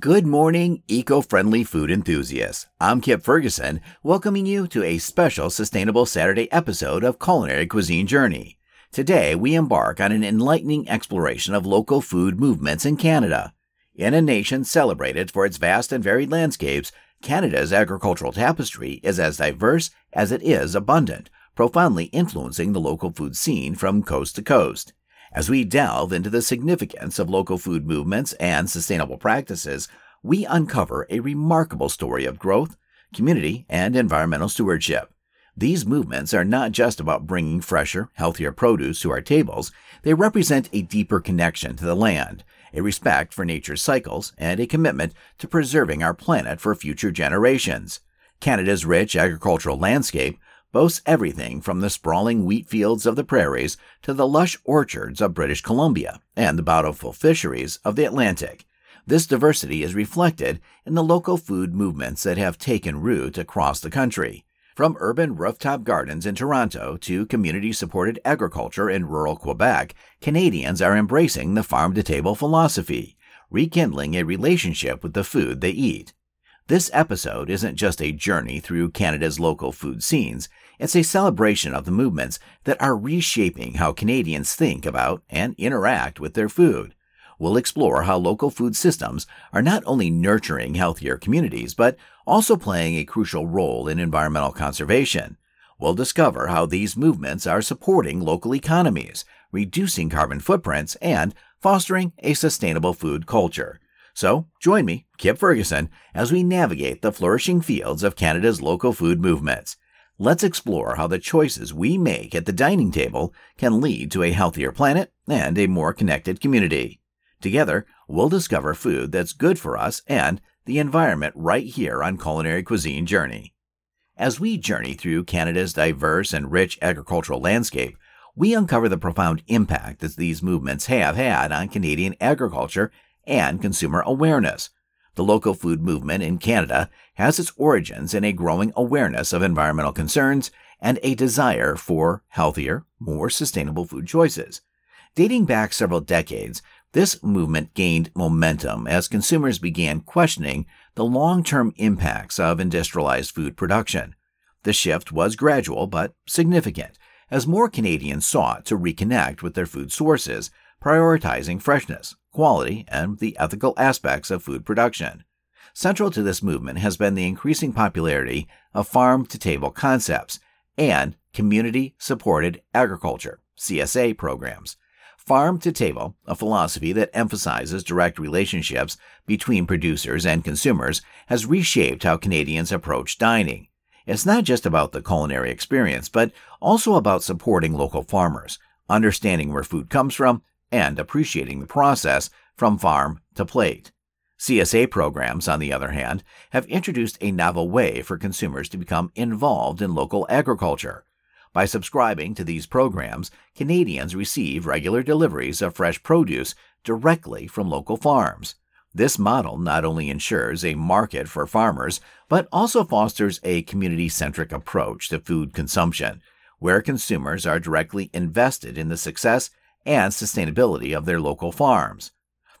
Good morning, eco friendly food enthusiasts. I'm Kip Ferguson, welcoming you to a special Sustainable Saturday episode of Culinary Cuisine Journey. Today, we embark on an enlightening exploration of local food movements in Canada. In a nation celebrated for its vast and varied landscapes, Canada's agricultural tapestry is as diverse as it is abundant, profoundly influencing the local food scene from coast to coast. As we delve into the significance of local food movements and sustainable practices, we uncover a remarkable story of growth, community, and environmental stewardship. These movements are not just about bringing fresher, healthier produce to our tables, they represent a deeper connection to the land, a respect for nature's cycles, and a commitment to preserving our planet for future generations. Canada's rich agricultural landscape boasts everything from the sprawling wheat fields of the prairies to the lush orchards of British Columbia and the bountiful fisheries of the Atlantic. This diversity is reflected in the local food movements that have taken root across the country. From urban rooftop gardens in Toronto to community supported agriculture in rural Quebec, Canadians are embracing the farm to table philosophy, rekindling a relationship with the food they eat. This episode isn't just a journey through Canada's local food scenes, it's a celebration of the movements that are reshaping how Canadians think about and interact with their food. We'll explore how local food systems are not only nurturing healthier communities, but also playing a crucial role in environmental conservation. We'll discover how these movements are supporting local economies, reducing carbon footprints, and fostering a sustainable food culture. So join me, Kip Ferguson, as we navigate the flourishing fields of Canada's local food movements. Let's explore how the choices we make at the dining table can lead to a healthier planet and a more connected community. Together, we'll discover food that's good for us and the environment right here on Culinary Cuisine Journey. As we journey through Canada's diverse and rich agricultural landscape, we uncover the profound impact that these movements have had on Canadian agriculture and consumer awareness. The local food movement in Canada has its origins in a growing awareness of environmental concerns and a desire for healthier, more sustainable food choices. Dating back several decades, this movement gained momentum as consumers began questioning the long term impacts of industrialized food production. The shift was gradual but significant as more Canadians sought to reconnect with their food sources, prioritizing freshness, quality, and the ethical aspects of food production. Central to this movement has been the increasing popularity of farm to table concepts and community supported agriculture CSA programs. Farm to table, a philosophy that emphasizes direct relationships between producers and consumers, has reshaped how Canadians approach dining. It's not just about the culinary experience, but also about supporting local farmers, understanding where food comes from, and appreciating the process from farm to plate. CSA programs, on the other hand, have introduced a novel way for consumers to become involved in local agriculture. By subscribing to these programs, Canadians receive regular deliveries of fresh produce directly from local farms. This model not only ensures a market for farmers, but also fosters a community centric approach to food consumption, where consumers are directly invested in the success and sustainability of their local farms.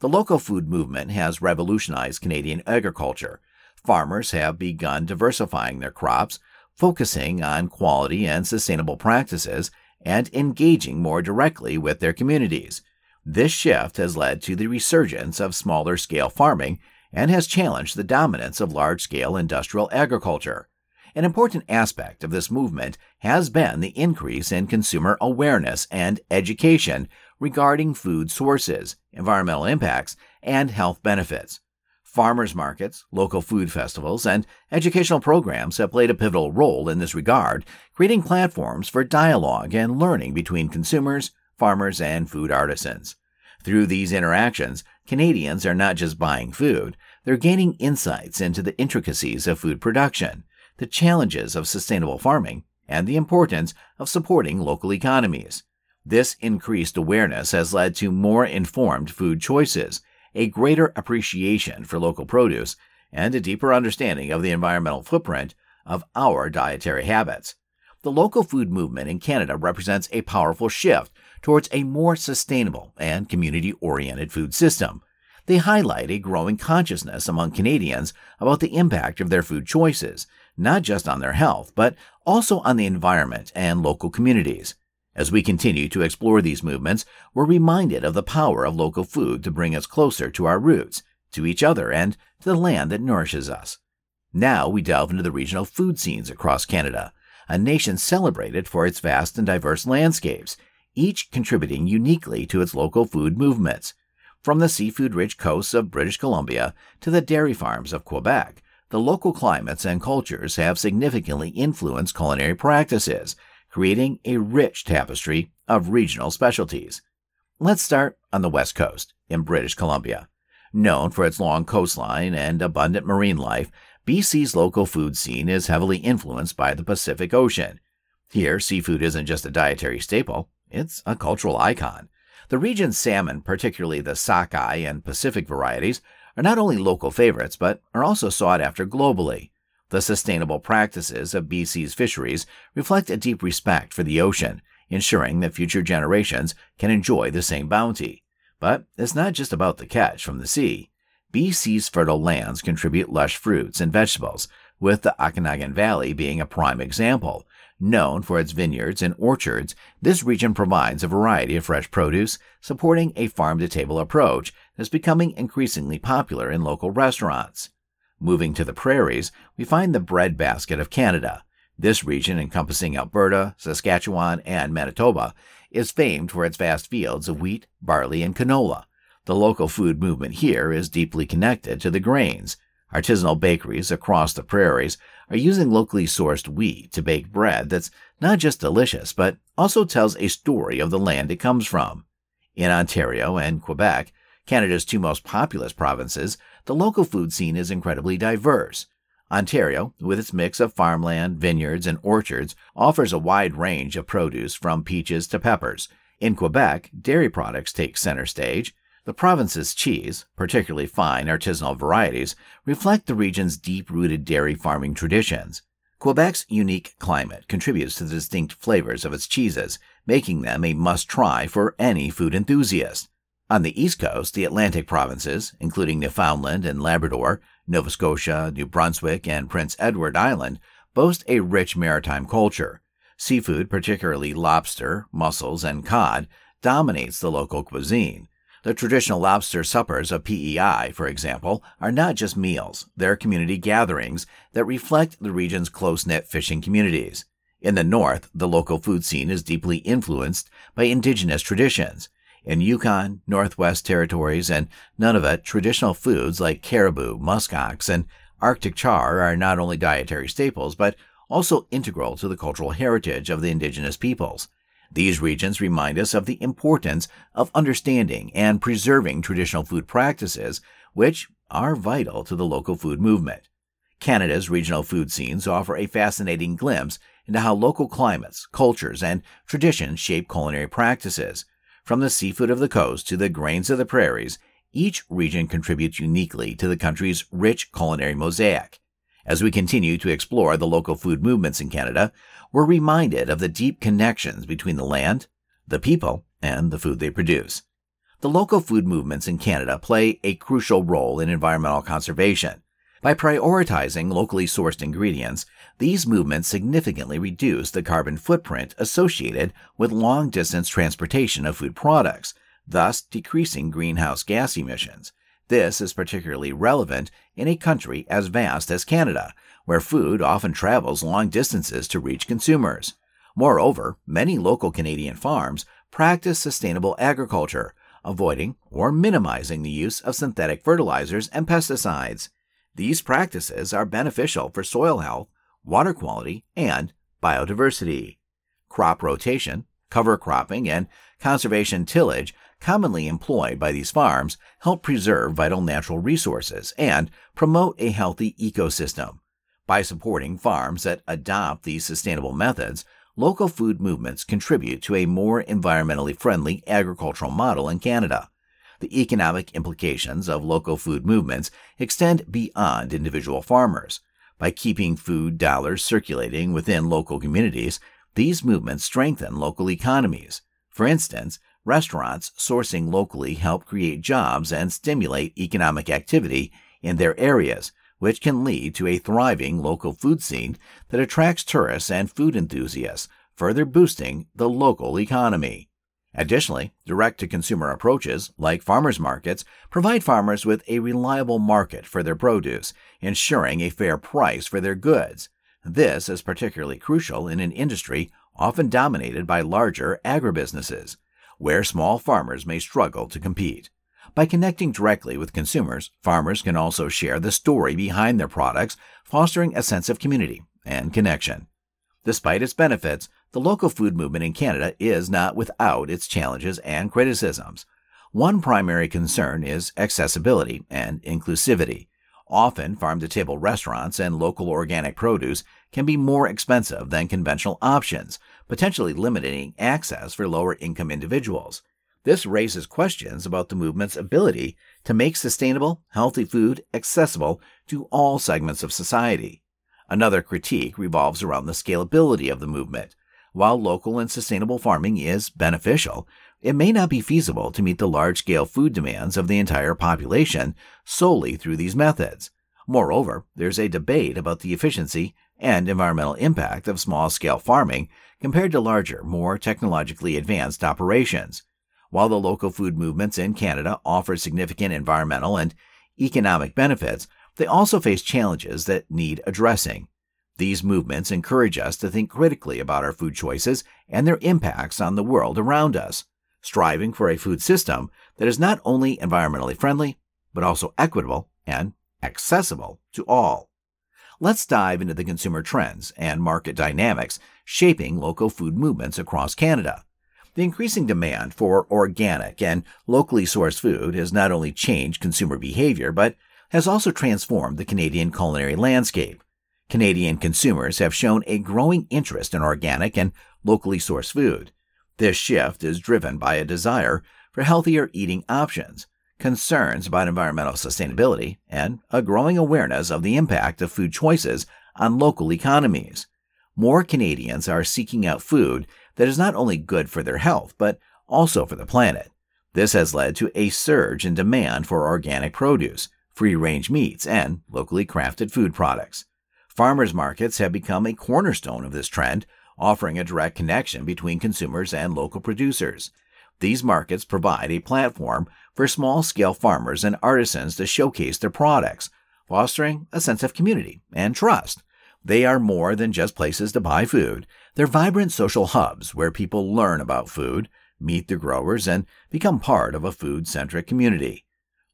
The local food movement has revolutionized Canadian agriculture. Farmers have begun diversifying their crops, focusing on quality and sustainable practices, and engaging more directly with their communities. This shift has led to the resurgence of smaller scale farming and has challenged the dominance of large scale industrial agriculture. An important aspect of this movement has been the increase in consumer awareness and education regarding food sources, environmental impacts, and health benefits. Farmers markets, local food festivals, and educational programs have played a pivotal role in this regard, creating platforms for dialogue and learning between consumers, farmers, and food artisans. Through these interactions, Canadians are not just buying food, they're gaining insights into the intricacies of food production, the challenges of sustainable farming, and the importance of supporting local economies. This increased awareness has led to more informed food choices, a greater appreciation for local produce, and a deeper understanding of the environmental footprint of our dietary habits. The local food movement in Canada represents a powerful shift towards a more sustainable and community oriented food system. They highlight a growing consciousness among Canadians about the impact of their food choices, not just on their health, but also on the environment and local communities. As we continue to explore these movements, we're reminded of the power of local food to bring us closer to our roots, to each other, and to the land that nourishes us. Now we delve into the regional food scenes across Canada, a nation celebrated for its vast and diverse landscapes, each contributing uniquely to its local food movements. From the seafood rich coasts of British Columbia to the dairy farms of Quebec, the local climates and cultures have significantly influenced culinary practices, creating a rich tapestry of regional specialties. Let's start on the West Coast in British Columbia. Known for its long coastline and abundant marine life, BC's local food scene is heavily influenced by the Pacific Ocean. Here, seafood isn't just a dietary staple, it's a cultural icon. The region's salmon, particularly the sockeye and Pacific varieties, are not only local favorites, but are also sought after globally. The sustainable practices of BC's fisheries reflect a deep respect for the ocean, ensuring that future generations can enjoy the same bounty. But it's not just about the catch from the sea. BC's fertile lands contribute lush fruits and vegetables, with the Okanagan Valley being a prime example. Known for its vineyards and orchards, this region provides a variety of fresh produce, supporting a farm to table approach that's becoming increasingly popular in local restaurants. Moving to the prairies, we find the breadbasket of Canada. This region, encompassing Alberta, Saskatchewan, and Manitoba, is famed for its vast fields of wheat, barley, and canola. The local food movement here is deeply connected to the grains. Artisanal bakeries across the prairies are using locally sourced wheat to bake bread that's not just delicious, but also tells a story of the land it comes from. In Ontario and Quebec, Canada's two most populous provinces, the local food scene is incredibly diverse. Ontario, with its mix of farmland, vineyards, and orchards, offers a wide range of produce from peaches to peppers. In Quebec, dairy products take center stage. The province's cheese, particularly fine artisanal varieties, reflect the region's deep rooted dairy farming traditions. Quebec's unique climate contributes to the distinct flavors of its cheeses, making them a must try for any food enthusiast. On the East Coast, the Atlantic provinces, including Newfoundland and Labrador, Nova Scotia, New Brunswick, and Prince Edward Island, boast a rich maritime culture. Seafood, particularly lobster, mussels, and cod, dominates the local cuisine. The traditional lobster suppers of PEI, for example, are not just meals, they're community gatherings that reflect the region's close knit fishing communities. In the north, the local food scene is deeply influenced by indigenous traditions. In Yukon, Northwest Territories, and Nunavut, traditional foods like caribou, muskox, and Arctic char are not only dietary staples, but also integral to the cultural heritage of the indigenous peoples. These regions remind us of the importance of understanding and preserving traditional food practices, which are vital to the local food movement. Canada's regional food scenes offer a fascinating glimpse into how local climates, cultures, and traditions shape culinary practices. From the seafood of the coast to the grains of the prairies, each region contributes uniquely to the country's rich culinary mosaic. As we continue to explore the local food movements in Canada, we're reminded of the deep connections between the land, the people, and the food they produce. The local food movements in Canada play a crucial role in environmental conservation. By prioritizing locally sourced ingredients, these movements significantly reduce the carbon footprint associated with long distance transportation of food products, thus decreasing greenhouse gas emissions. This is particularly relevant in a country as vast as Canada, where food often travels long distances to reach consumers. Moreover, many local Canadian farms practice sustainable agriculture, avoiding or minimizing the use of synthetic fertilizers and pesticides. These practices are beneficial for soil health, water quality, and biodiversity. Crop rotation, cover cropping, and conservation tillage, commonly employed by these farms, help preserve vital natural resources and promote a healthy ecosystem. By supporting farms that adopt these sustainable methods, local food movements contribute to a more environmentally friendly agricultural model in Canada. The economic implications of local food movements extend beyond individual farmers. By keeping food dollars circulating within local communities, these movements strengthen local economies. For instance, Restaurants sourcing locally help create jobs and stimulate economic activity in their areas, which can lead to a thriving local food scene that attracts tourists and food enthusiasts, further boosting the local economy. Additionally, direct to consumer approaches, like farmers markets, provide farmers with a reliable market for their produce, ensuring a fair price for their goods. This is particularly crucial in an industry often dominated by larger agribusinesses, where small farmers may struggle to compete. By connecting directly with consumers, farmers can also share the story behind their products, fostering a sense of community and connection. Despite its benefits, the local food movement in Canada is not without its challenges and criticisms. One primary concern is accessibility and inclusivity. Often, farm to table restaurants and local organic produce can be more expensive than conventional options, potentially limiting access for lower income individuals. This raises questions about the movement's ability to make sustainable, healthy food accessible to all segments of society. Another critique revolves around the scalability of the movement. While local and sustainable farming is beneficial, it may not be feasible to meet the large scale food demands of the entire population solely through these methods. Moreover, there's a debate about the efficiency and environmental impact of small scale farming compared to larger, more technologically advanced operations. While the local food movements in Canada offer significant environmental and economic benefits, they also face challenges that need addressing. These movements encourage us to think critically about our food choices and their impacts on the world around us, striving for a food system that is not only environmentally friendly, but also equitable and accessible to all. Let's dive into the consumer trends and market dynamics shaping local food movements across Canada. The increasing demand for organic and locally sourced food has not only changed consumer behavior, but has also transformed the Canadian culinary landscape. Canadian consumers have shown a growing interest in organic and locally sourced food. This shift is driven by a desire for healthier eating options, concerns about environmental sustainability, and a growing awareness of the impact of food choices on local economies. More Canadians are seeking out food that is not only good for their health, but also for the planet. This has led to a surge in demand for organic produce, free range meats, and locally crafted food products. Farmers markets have become a cornerstone of this trend, offering a direct connection between consumers and local producers. These markets provide a platform for small scale farmers and artisans to showcase their products, fostering a sense of community and trust. They are more than just places to buy food. They're vibrant social hubs where people learn about food, meet the growers, and become part of a food centric community.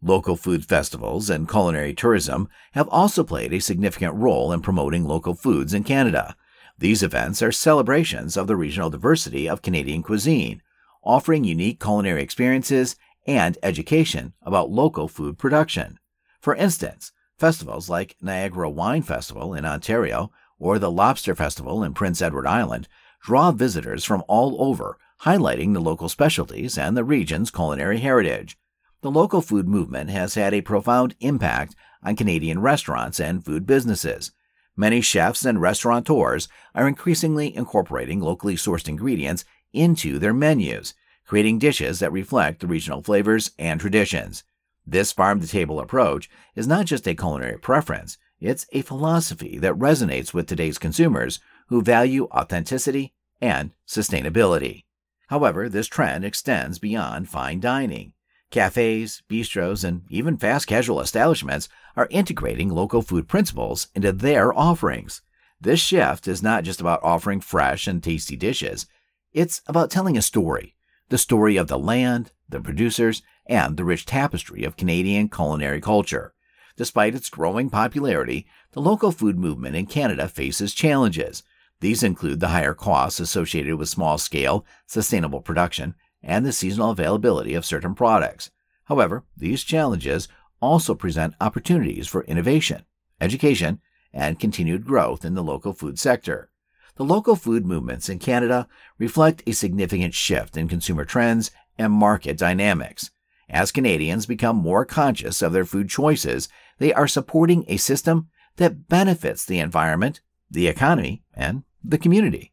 Local food festivals and culinary tourism have also played a significant role in promoting local foods in Canada. These events are celebrations of the regional diversity of Canadian cuisine, offering unique culinary experiences and education about local food production. For instance, festivals like Niagara Wine Festival in Ontario or the Lobster Festival in Prince Edward Island draw visitors from all over, highlighting the local specialties and the region's culinary heritage the local food movement has had a profound impact on Canadian restaurants and food businesses. Many chefs and restaurateurs are increasingly incorporating locally sourced ingredients into their menus, creating dishes that reflect the regional flavors and traditions. This farm to table approach is not just a culinary preference, it's a philosophy that resonates with today's consumers who value authenticity and sustainability. However, this trend extends beyond fine dining. Cafes, bistros, and even fast casual establishments are integrating local food principles into their offerings. This shift is not just about offering fresh and tasty dishes, it's about telling a story the story of the land, the producers, and the rich tapestry of Canadian culinary culture. Despite its growing popularity, the local food movement in Canada faces challenges. These include the higher costs associated with small scale, sustainable production and the seasonal availability of certain products. However, these challenges also present opportunities for innovation, education, and continued growth in the local food sector. The local food movements in Canada reflect a significant shift in consumer trends and market dynamics. As Canadians become more conscious of their food choices, they are supporting a system that benefits the environment, the economy, and the community.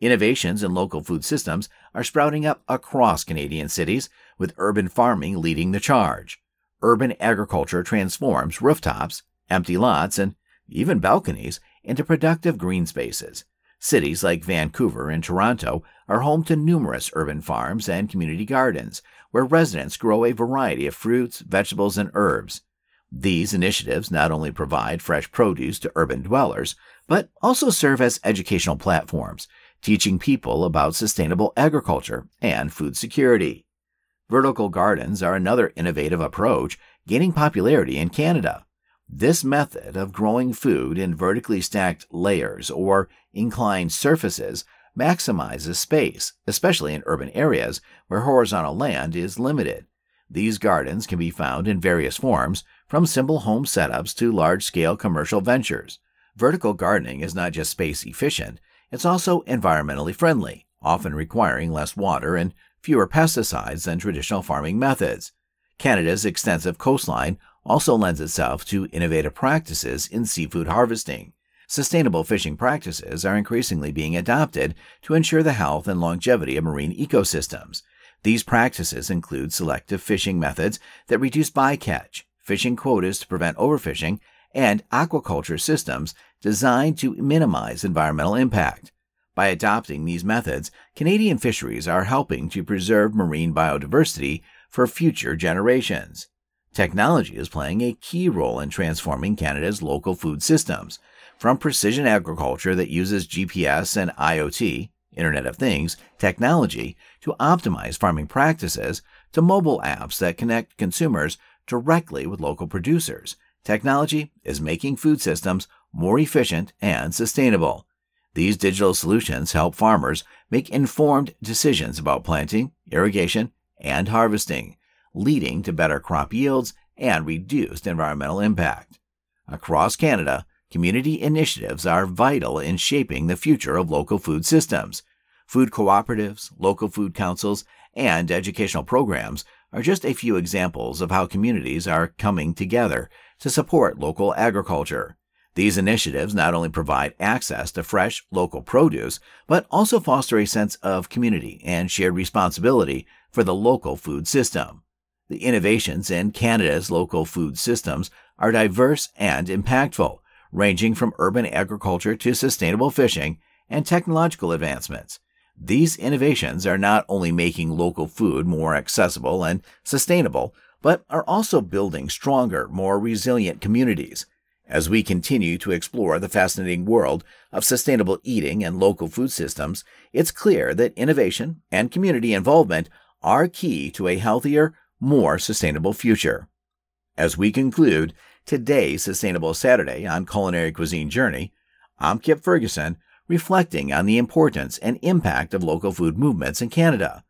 Innovations in local food systems are sprouting up across Canadian cities, with urban farming leading the charge. Urban agriculture transforms rooftops, empty lots, and even balconies into productive green spaces. Cities like Vancouver and Toronto are home to numerous urban farms and community gardens where residents grow a variety of fruits, vegetables, and herbs. These initiatives not only provide fresh produce to urban dwellers, but also serve as educational platforms teaching people about sustainable agriculture and food security. Vertical gardens are another innovative approach gaining popularity in Canada. This method of growing food in vertically stacked layers or inclined surfaces maximizes space, especially in urban areas where horizontal land is limited. These gardens can be found in various forms, from simple home setups to large scale commercial ventures. Vertical gardening is not just space efficient, it's also environmentally friendly, often requiring less water and fewer pesticides than traditional farming methods. Canada's extensive coastline also lends itself to innovative practices in seafood harvesting. Sustainable fishing practices are increasingly being adopted to ensure the health and longevity of marine ecosystems. These practices include selective fishing methods that reduce bycatch, fishing quotas to prevent overfishing, and aquaculture systems designed to minimize environmental impact. By adopting these methods, Canadian fisheries are helping to preserve marine biodiversity for future generations. Technology is playing a key role in transforming Canada's local food systems, from precision agriculture that uses GPS and IoT, Internet of Things, technology to optimize farming practices to mobile apps that connect consumers directly with local producers Technology is making food systems more efficient and sustainable. These digital solutions help farmers make informed decisions about planting, irrigation, and harvesting, leading to better crop yields and reduced environmental impact. Across Canada, community initiatives are vital in shaping the future of local food systems. Food cooperatives, local food councils, and educational programs are just a few examples of how communities are coming together to support local agriculture. These initiatives not only provide access to fresh local produce, but also foster a sense of community and shared responsibility for the local food system. The innovations in Canada's local food systems are diverse and impactful, ranging from urban agriculture to sustainable fishing and technological advancements. These innovations are not only making local food more accessible and sustainable, but are also building stronger, more resilient communities. As we continue to explore the fascinating world of sustainable eating and local food systems, it's clear that innovation and community involvement are key to a healthier, more sustainable future. As we conclude today's Sustainable Saturday on Culinary Cuisine Journey, I'm Kip Ferguson, reflecting on the importance and impact of local food movements in Canada.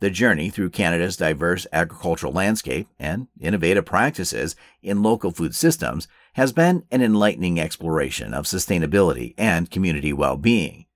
The journey through Canada's diverse agricultural landscape and innovative practices in local food systems has been an enlightening exploration of sustainability and community well being.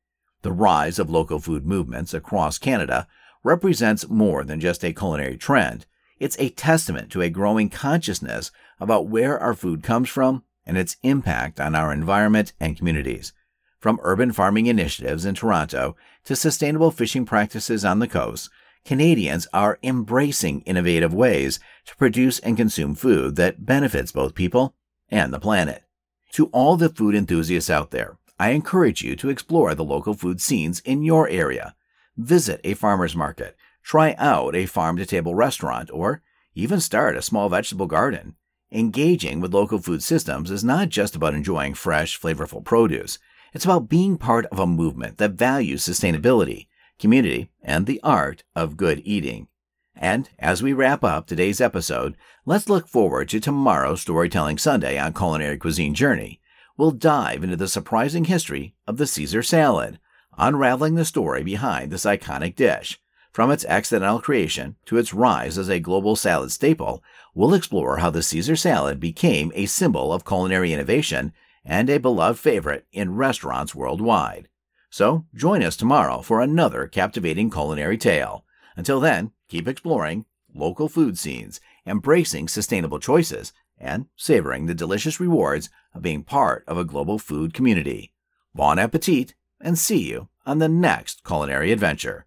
The rise of local food movements across Canada represents more than just a culinary trend. It's a testament to a growing consciousness about where our food comes from and its impact on our environment and communities. From urban farming initiatives in Toronto to sustainable fishing practices on the coast, Canadians are embracing innovative ways to produce and consume food that benefits both people and the planet. To all the food enthusiasts out there, I encourage you to explore the local food scenes in your area. Visit a farmer's market, try out a farm to table restaurant, or even start a small vegetable garden. Engaging with local food systems is not just about enjoying fresh, flavorful produce. It's about being part of a movement that values sustainability community, and the art of good eating. And as we wrap up today's episode, let's look forward to tomorrow's Storytelling Sunday on Culinary Cuisine Journey. We'll dive into the surprising history of the Caesar salad, unraveling the story behind this iconic dish. From its accidental creation to its rise as a global salad staple, we'll explore how the Caesar salad became a symbol of culinary innovation and a beloved favorite in restaurants worldwide. So join us tomorrow for another captivating culinary tale. Until then, keep exploring local food scenes, embracing sustainable choices, and savoring the delicious rewards of being part of a global food community. Bon appetit and see you on the next culinary adventure.